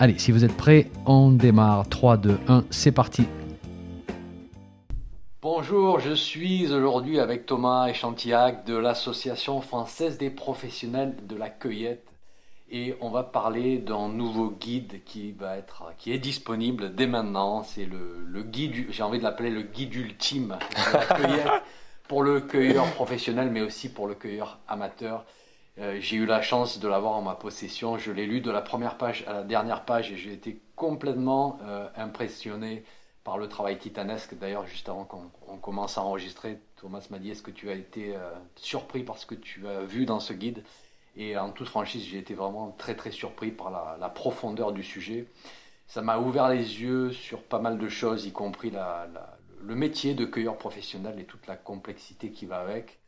Allez, si vous êtes prêts, on démarre. 3, 2, 1, c'est parti. Bonjour, je suis aujourd'hui avec Thomas Échantillac de l'Association française des professionnels de la cueillette et on va parler d'un nouveau guide qui va être qui est disponible dès maintenant. C'est le, le guide, j'ai envie de l'appeler le guide ultime de la cueillette pour le cueilleur professionnel mais aussi pour le cueilleur amateur. Euh, j'ai eu la chance de l'avoir en ma possession. Je l'ai lu de la première page à la dernière page et j'ai été complètement euh, impressionné par le travail titanesque. D'ailleurs, juste avant qu'on commence à enregistrer, Thomas m'a dit est-ce que tu as été euh, surpris par ce que tu as vu dans ce guide? Et en toute franchise, j'ai été vraiment très très surpris par la, profondeur du sujet. Ça m'a ouvert les yeux sur pas mal de choses, y compris le métier de cueilleur professionnel et toute la complexité qui va avec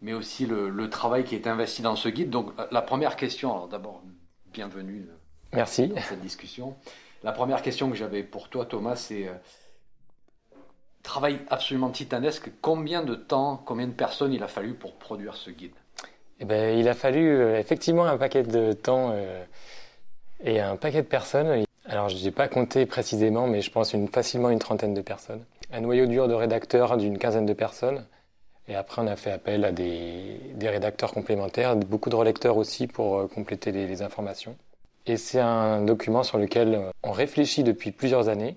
mais aussi le, travail qui est investi dans ce guide. Donc la première question, alors d'abord, bienvenue euh, Merci. dans cette discussion. La première question que j'avais pour toi, Thomas, c'est euh, travail absolument titanesque. Combien de temps, combien de personnes il a fallu pour produire ce guide? Eh ben, Il a fallu euh, effectivement un paquet de temps et un paquet de personnes. Alors je n'ai pas compté précisément, mais je pense une, facilement une trentaine de personnes. Un noyau dur de rédacteurs d'une quinzaine de personnes et après, on a fait appel à des, des rédacteurs complémentaires, beaucoup de relecteurs aussi pour euh, compléter les, les informations. Et c'est un document sur lequel euh, on réfléchit depuis plusieurs années.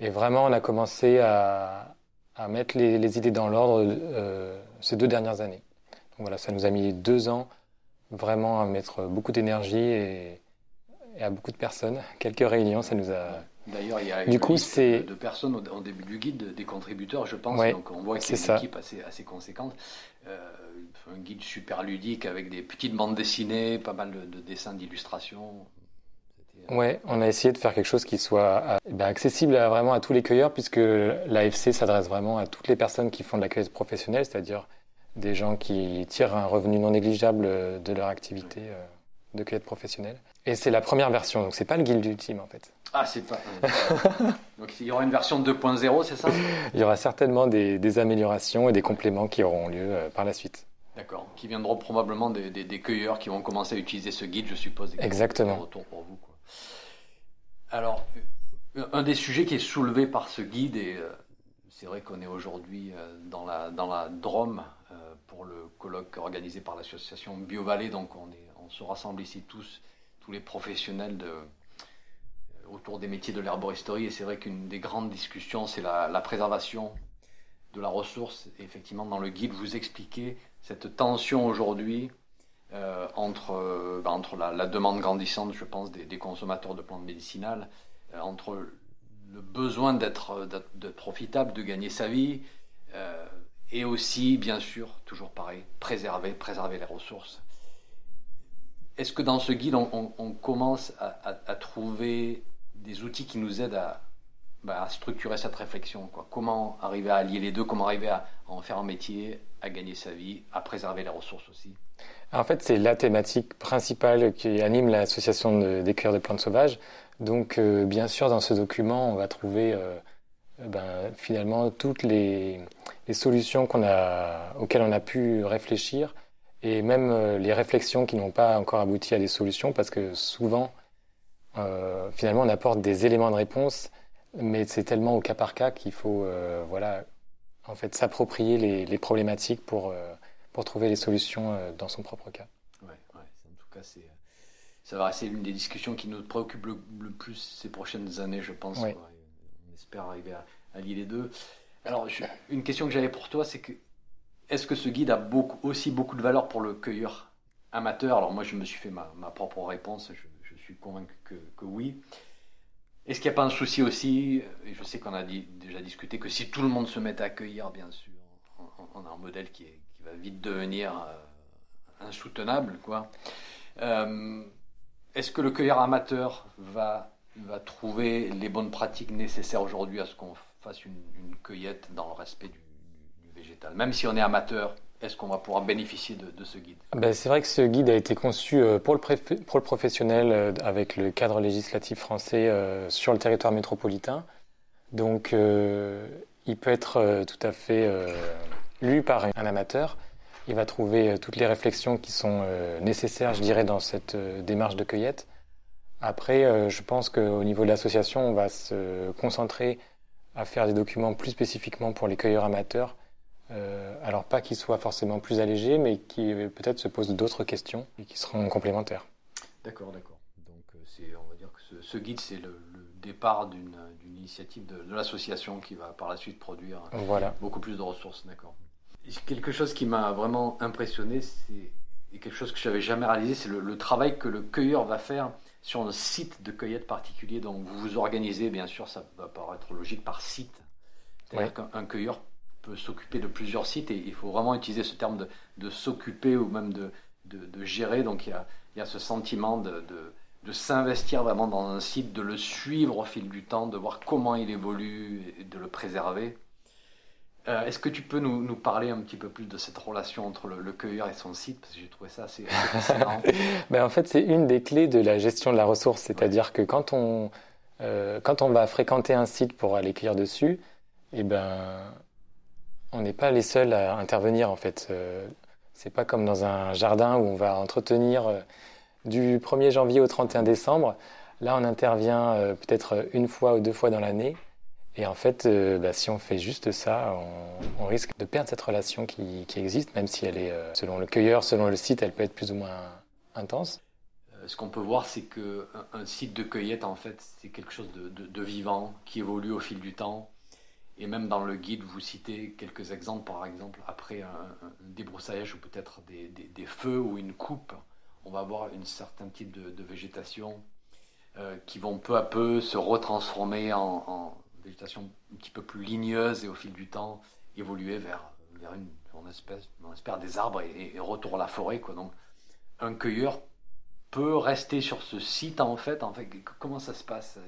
Et vraiment, on a commencé à, à mettre les, les, idées dans l'ordre euh, ces deux dernières années. Donc voilà, ça nous a mis deux ans vraiment à mettre beaucoup d'énergie et, et, à beaucoup de personnes. Quelques réunions, ça nous a D'ailleurs, il y a une du coup, liste de personnes au, début du guide, des contributeurs, je pense. Donc, on voit que c'est une équipe assez, assez conséquente. Euh, un guide super ludique avec des petites bandes dessinées, pas mal de, dessins d'illustration. Euh, ouais, on a essayé de faire quelque chose qui soit euh, ben, accessible à, vraiment à tous les cueilleurs, puisque l'AFC s'adresse vraiment à toutes les personnes qui font de la cueillette professionnelle, c'est-à-dire des gens qui tirent un revenu non négligeable de leur activité de cueillette professionnelle. Et c'est la première version, donc c'est pas le guide ultime en fait. Ah, c'est pas. donc il y aura une version 2.0, c'est ça? Il y aura certainement des, améliorations et des compléments qui auront lieu euh, par la suite. D'accord, qui viendront probablement des, des, cueilleurs qui vont commencer à utiliser ce guide, je suppose. Exactement. Retour pour vous. Quoi. Alors, un des sujets qui est soulevé par ce guide, et euh, c'est vrai qu'on est aujourd'hui euh, dans la, dans la Drôme pour le colloque organisé par l'association BioVallée, donc on, est, on se rassemble ici tous tous les professionnels euh, autour des métiers de l'herboristerie. Et c'est vrai qu'une des grandes discussions, c'est la, préservation de la ressource. Effectivement, dans le guide, vous expliquez cette tension aujourd'hui euh, entre, euh, bah, entre la, demande grandissante, je pense, des, consommateurs de plantes médicinales, entre le besoin d'être profitable, de gagner sa vie, et aussi, bien sûr, toujours pareil, préserver, préserver les ressources. Est-ce que dans ce guide, on, commence à, trouver des outils qui nous aident bah, à, structurer cette réflexion. Comment arriver à allier les deux? Comment arriver à, en faire un métier, à gagner sa vie, à préserver les ressources aussi? En fait, c'est la thématique principale qui anime l'association des cueilleurs de plantes sauvages. Donc, euh, bien sûr, dans ce document, on va trouver euh, ben, finalement toutes les, solutions auxquelles on a pu réfléchir et même euh, les réflexions qui n'ont pas encore abouti à des solutions, parce que souvent, euh, finalement, on apporte des éléments de réponse, mais c'est tellement au cas par cas qu'il faut, euh, voilà, en fait, s'approprier les, les, problématiques pour pour trouver les solutions dans son propre cas. Ouais, ouais en tout cas, c'est ça va rester l'une des discussions qui nous préoccupe le, plus ces prochaines années, je pense. On espère arriver à, à lier les deux. Alors, une question que j'avais pour toi, c'est que est-ce que ce guide a aussi beaucoup de valeur pour le cueilleur amateur? Alors moi, je me suis fait ma, propre réponse, je, suis convaincu que, oui. Est-ce qu'il n'y a pas un souci aussi, et je sais qu'on a déjà discuté, que si tout le monde se met à cueillir, bien sûr, on, a un modèle qui, va vite devenir euh, insoutenable. quoi. Euh, est-ce que le cueilleur amateur va trouver les bonnes pratiques nécessaires aujourd'hui à ce qu'on fasse une, cueillette dans le respect du, Même si on est amateur, est-ce qu'on va pouvoir bénéficier de, ce guide? Ben, C'est vrai que ce guide a été conçu euh, pour le, pour le professionnel euh, avec le cadre législatif français euh, sur le territoire métropolitain. Donc il peut être tout à fait lu par un amateur. Il va trouver toutes les réflexions qui sont nécessaires, je dirais, dans cette démarche de cueillette. Après, je pense qu'au niveau de l'association, on va se concentrer à faire des documents plus spécifiquement pour les cueilleurs amateurs euh, alors pas qu'ils soient forcément plus allégés, mais qui peut-être se posent d'autres questions et qui seront complémentaires. D'accord, d'accord. Donc euh, on va dire que ce, guide, c'est le, départ d'une initiative de, l'association qui va par la suite produire beaucoup plus de ressources, d'accord. Quelque chose qui m'a vraiment impressionné, c'est quelque chose que je n'avais jamais réalisé, c'est le, travail que le cueilleur va faire sur un site de cueillette particulier. Donc vous vous organisez, bien sûr, ça va paraître logique, par site. C'est-à-dire qu'un cueilleur s'occuper de plusieurs sites et il faut vraiment utiliser ce terme de, s'occuper ou même de, gérer. Donc il y a, ce sentiment de, s'investir vraiment dans un site, de le suivre au fil du temps, de voir comment il évolue et de le préserver. Euh, est-ce que tu peux nous, parler un petit peu plus de cette relation entre le, cueilleur et son site? Parce que j'ai trouvé ça assez, fascinant. ben en fait, c'est une des clés de la gestion de la ressource. C'est-à-dire que quand on, euh, quand on va fréquenter un site pour aller cueillir dessus, eh ben, on n'est pas les seuls à intervenir en fait. Euh, c'est pas comme dans un jardin où on va entretenir euh, du 1er janvier au 31 décembre. Là, on intervient euh, peut-être une fois ou deux fois dans l'année. Et en fait, bah, si on fait juste ça, on, risque de perdre cette relation qui, existe, même si elle est, selon le cueilleur, selon le site, elle peut être plus ou moins intense. Ce qu'on peut voir, c'est qu'un un site de cueillette, en fait, c'est quelque chose de, vivant, qui évolue au fil du temps. Et même dans le guide, vous citez quelques exemples, par exemple, après un, débroussaillage ou peut-être des, feux ou une coupe, on va avoir un certain type de, végétation euh, qui vont peu à peu se retransformer en, végétation un petit peu plus ligneuse et au fil du temps évoluer vers, vers une, on, espèce, on espère des arbres et, et, retour à la forêt. Donc un cueilleur peut rester sur ce site. En fait comment ça se passe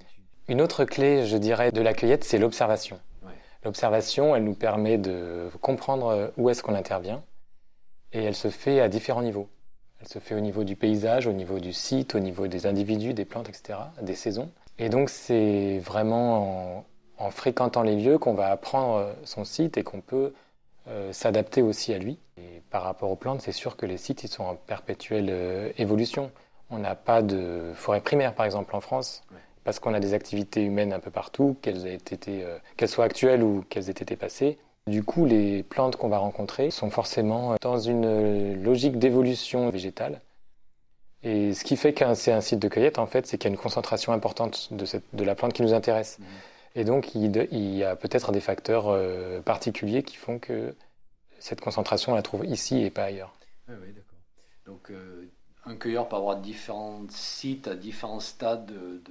Une autre clé, je dirais, de la cueillette, c'est l'observation. L'observation, elle nous permet de comprendre où est-ce qu'on intervient et elle se fait à différents niveaux. Elle se fait au niveau du paysage, au niveau du site, au niveau des individus, des plantes, etc., des saisons. Et donc c'est vraiment en, fréquentant les lieux qu'on va apprendre son site et qu'on peut euh, s'adapter aussi à lui. Et par rapport aux plantes, c'est sûr que les sites ils sont en perpétuelle euh, évolution. On n'a pas de forêt primaire, par exemple, en France parce qu'on a des activités humaines un peu partout, qu'elles été, euh, qu'elles soient actuelles ou qu'elles aient été passées. Du coup, les plantes qu'on va rencontrer sont forcément euh, dans une euh, logique d'évolution végétale. Et ce qui fait que c'est un site de cueillette, en fait, c'est qu'il y a une concentration importante de, cette, de la plante qui nous intéresse. Mmh. Et donc, il, y a peut-être des facteurs particuliers qui font que cette concentration, on la trouve ici et pas ailleurs. Oui, oui d'accord. Donc, un cueilleur peut avoir différents sites à différents stades de,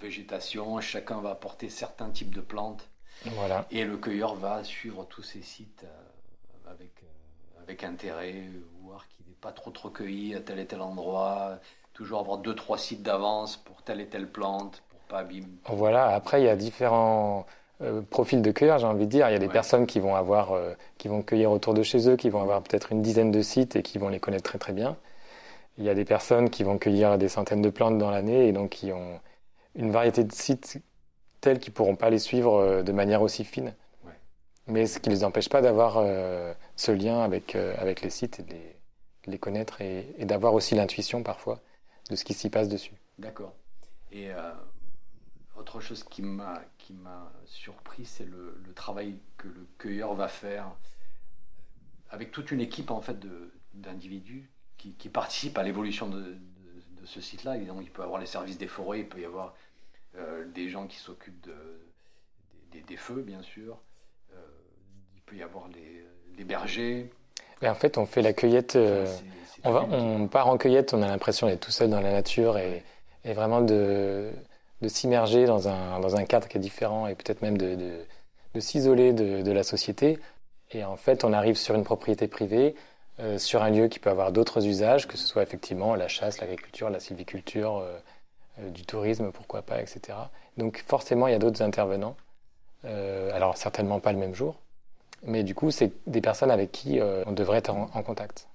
végétation. Chacun va apporter certains types de plantes. Voilà. Et le cueilleur va suivre tous ces sites euh, avec, euh, avec intérêt, voir qu'il n'est pas trop trop cueilli à tel et tel endroit. Toujours avoir deux, trois sites d'avance pour telle et telle plante, pour pas abîmer. Voilà, après il y a différents euh, profils de cueilleurs, j'ai envie de dire. Il y a des personnes qui vont avoir, qui vont cueillir autour de chez eux, qui vont avoir peut-être une dizaine de sites et qui vont les connaître très très bien. Il y a des personnes qui vont cueillir des centaines de plantes dans l'année et donc qui ont une variété de sites tels qu'ils ne pourront pas les suivre euh, de manière aussi fine. Mais ce qui ne les empêche pas d'avoir euh, ce lien avec, euh, avec les sites et de les, connaître et, d'avoir aussi l'intuition parfois de ce qui s'y passe dessus. D'accord. Et autre chose qui m'a surpris, c'est le, le, travail que le cueilleur va faire avec toute une équipe en fait d'individus qui, participent à l'évolution de, ce site-là. Il peut y avoir les services des forêts, il peut y avoir euh, des gens qui s'occupent de, des, feux, bien sûr. Euh, il peut y avoir les, bergers. en fait, on fait la cueillette. Euh, on, va, on part en cueillette, on a l'impression d'être tout seul dans la nature et, vraiment de, de s'immerger dans un, dans un cadre qui est différent et peut-être même de, de s'isoler de, la société. Et en fait, on arrive sur une propriété privée sur un lieu qui peut avoir d'autres usages, que ce soit effectivement la chasse, l'agriculture, la sylviculture, euh, du tourisme, pourquoi pas, etc. Donc forcément, il y a d'autres intervenants. alors certainement pas le même jour, mais du coup, c'est des personnes avec qui on devrait être en, contact.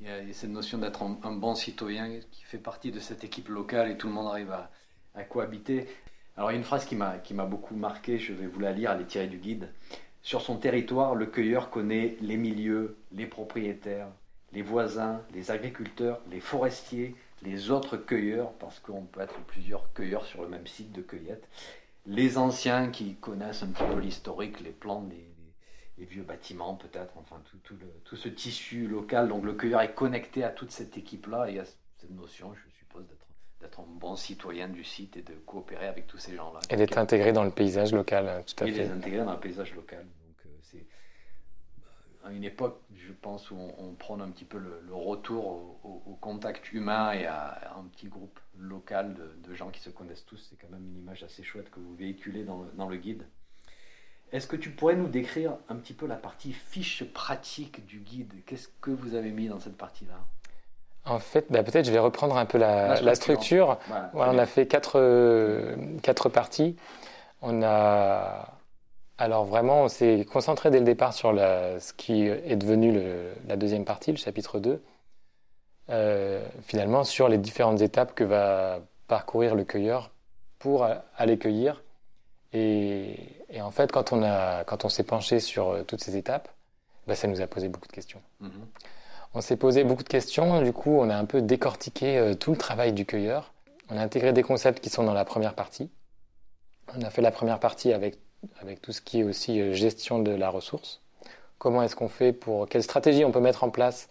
Il y, a, cette notion d'être un, bon citoyen qui fait partie de cette équipe locale et tout le monde arrive à, à cohabiter. Alors il y a une phrase qui m'a beaucoup marqué, je vais vous la lire, elle est tirée du guide. Sur son territoire, le cueilleur connaît les milieux, les propriétaires, les voisins, les agriculteurs, les forestiers, les autres cueilleurs, parce qu'on peut être plusieurs cueilleurs sur le même site de cueillette, les anciens qui connaissent un petit peu l'historique, les plans des, vieux bâtiments peut-être, enfin tout, ce tissu local. Donc le cueilleur est connecté à toute cette équipe-là et a cette notion, je suppose, d'être un bon citoyen du site et de coopérer avec tous ces gens-là. Et d'être intégré dans le paysage local, hein, tout à et fait. Et d'être intégré dans le paysage local. Donc euh, c'est à une époque, je pense, où on, prend un petit peu le, retour au, contact humain et à, un petit groupe local de, gens qui se connaissent tous. C'est quand même une image assez chouette que vous véhiculez dans dans le guide. Est-ce que tu pourrais nous décrire un petit peu la partie fiche pratique du guide? Qu'est-ce que vous avez mis dans cette partie-là? En fait, bah, peut-être je vais reprendre un peu la, structure. on a fait quatre, euh, quatre parties. On a alors vraiment, on s'est concentré dès le départ sur la, ce qui est devenu la deuxième partie, le chapitre 2. Euh, finalement, sur les différentes étapes que va parcourir le cueilleur pour aller cueillir. Et, en fait, quand on, a, quand on s'est penché sur euh, toutes ces étapes, bah, ça nous a posé beaucoup de questions. Mm-hmm. On s'est posé beaucoup de questions, du coup on a un peu décortiqué euh, tout le travail du cueilleur. On a intégré des concepts qui sont dans la première partie. On a fait la première partie avec, avec tout ce qui est aussi euh, gestion de la ressource. Comment est-ce qu'on fait pour... Quelle stratégie on peut mettre en place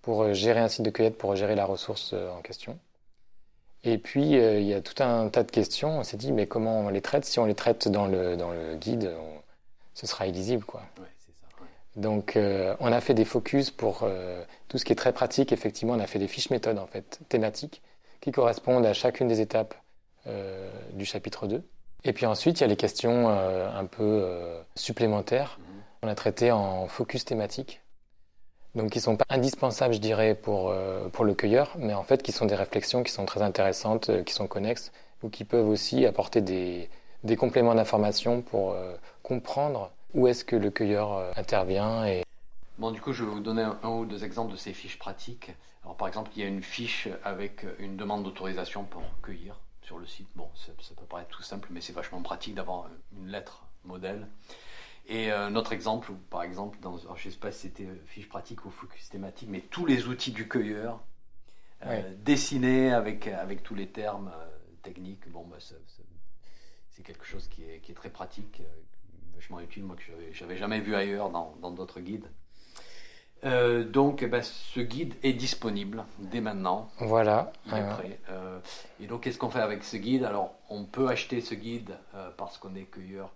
pour euh, gérer un site de cueillette, pour gérer la ressource en question. Et puis, il y a tout un tas de questions. On s'est dit, mais comment on les traite? Si on les traite dans le, dans le guide, ce sera illisible. Quoi. Donc, euh, on a fait des focus pour euh, tout ce qui est très pratique. Effectivement, on a fait des fiches méthodes, en fait, thématiques, qui correspondent à chacune des étapes euh, du chapitre 2. Et puis ensuite, il y a les questions un peu supplémentaires. On a traité en focus thématique. Donc, qui sont pas indispensables, je dirais, pour, pour le cueilleur, mais en fait, qui sont des réflexions qui sont très intéressantes, qui sont connexes, ou qui peuvent aussi apporter des, des compléments d'information pour comprendre où est-ce que le cueilleur euh, intervient et... Bon, du coup, je vais vous donner un, ou deux exemples de ces fiches pratiques. Alors, par exemple, il y a une fiche avec une demande d'autorisation pour cueillir sur le site. Bon, ça, peut paraître tout simple, mais c'est vachement pratique d'avoir une lettre modèle. Et un euh, autre exemple, par exemple, dans, je ne sais pas si c'était fiche pratique ou focus thématique, mais tous les outils du cueilleur, euh, dessinés avec, avec tous les termes techniques, bon, bah, c'est quelque chose qui est, qui est très pratique, vachement utile, moi, que je n'avais jamais vu ailleurs dans d'autres guides. Euh, donc, eh ben, ce guide est disponible dès maintenant. Voilà. Il est prêt. Euh, et donc, qu'est-ce qu'on fait avec ce guide? Alors, on peut acheter ce guide euh, parce qu'on est cueilleur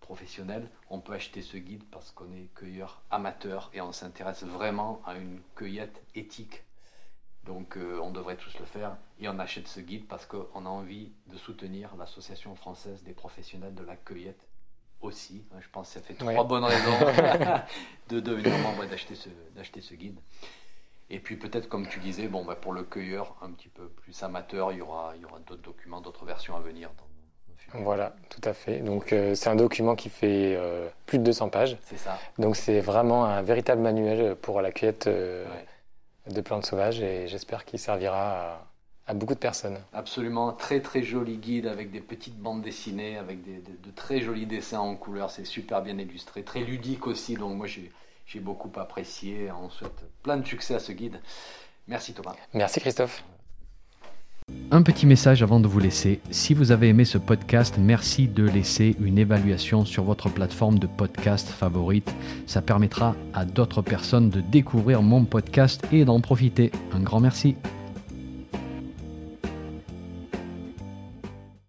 professionnel. On peut acheter ce guide parce qu'on est cueilleur amateur et on s'intéresse vraiment à une cueillette éthique. Donc, on devrait tous le faire. Et on achète ce guide parce qu'on a envie de soutenir l'Association française des professionnels de la cueillette aussi. Je pense que ça fait trois bonnes raisons de devenir membre et d'acheter ce, d'acheter ce guide. Et puis peut-être, comme tu disais, bon, bah, pour le cueilleur un petit peu plus amateur, il y aura, il y aura d'autres documents, d'autres versions à venir. voilà, tout à fait. Donc euh, c'est un document qui fait euh, plus de 200 pages. C'est ça. Donc c'est vraiment un véritable manuel pour la cueillette euh, de plantes sauvages et j'espère qu'il servira à à beaucoup de personnes. Absolument, très très joli guide avec des petites bandes dessinées, avec des, de, très jolis dessins en couleur, c'est super bien illustré, très ludique aussi, donc moi j'ai beaucoup apprécié, on souhaite plein de succès à ce guide. Merci Thomas. Merci Christophe. Un petit message avant de vous laisser. Si vous avez aimé ce podcast, merci de laisser une évaluation sur votre plateforme de podcast favorite. Ça permettra à d'autres personnes de découvrir mon podcast et d'en profiter. Un grand merci.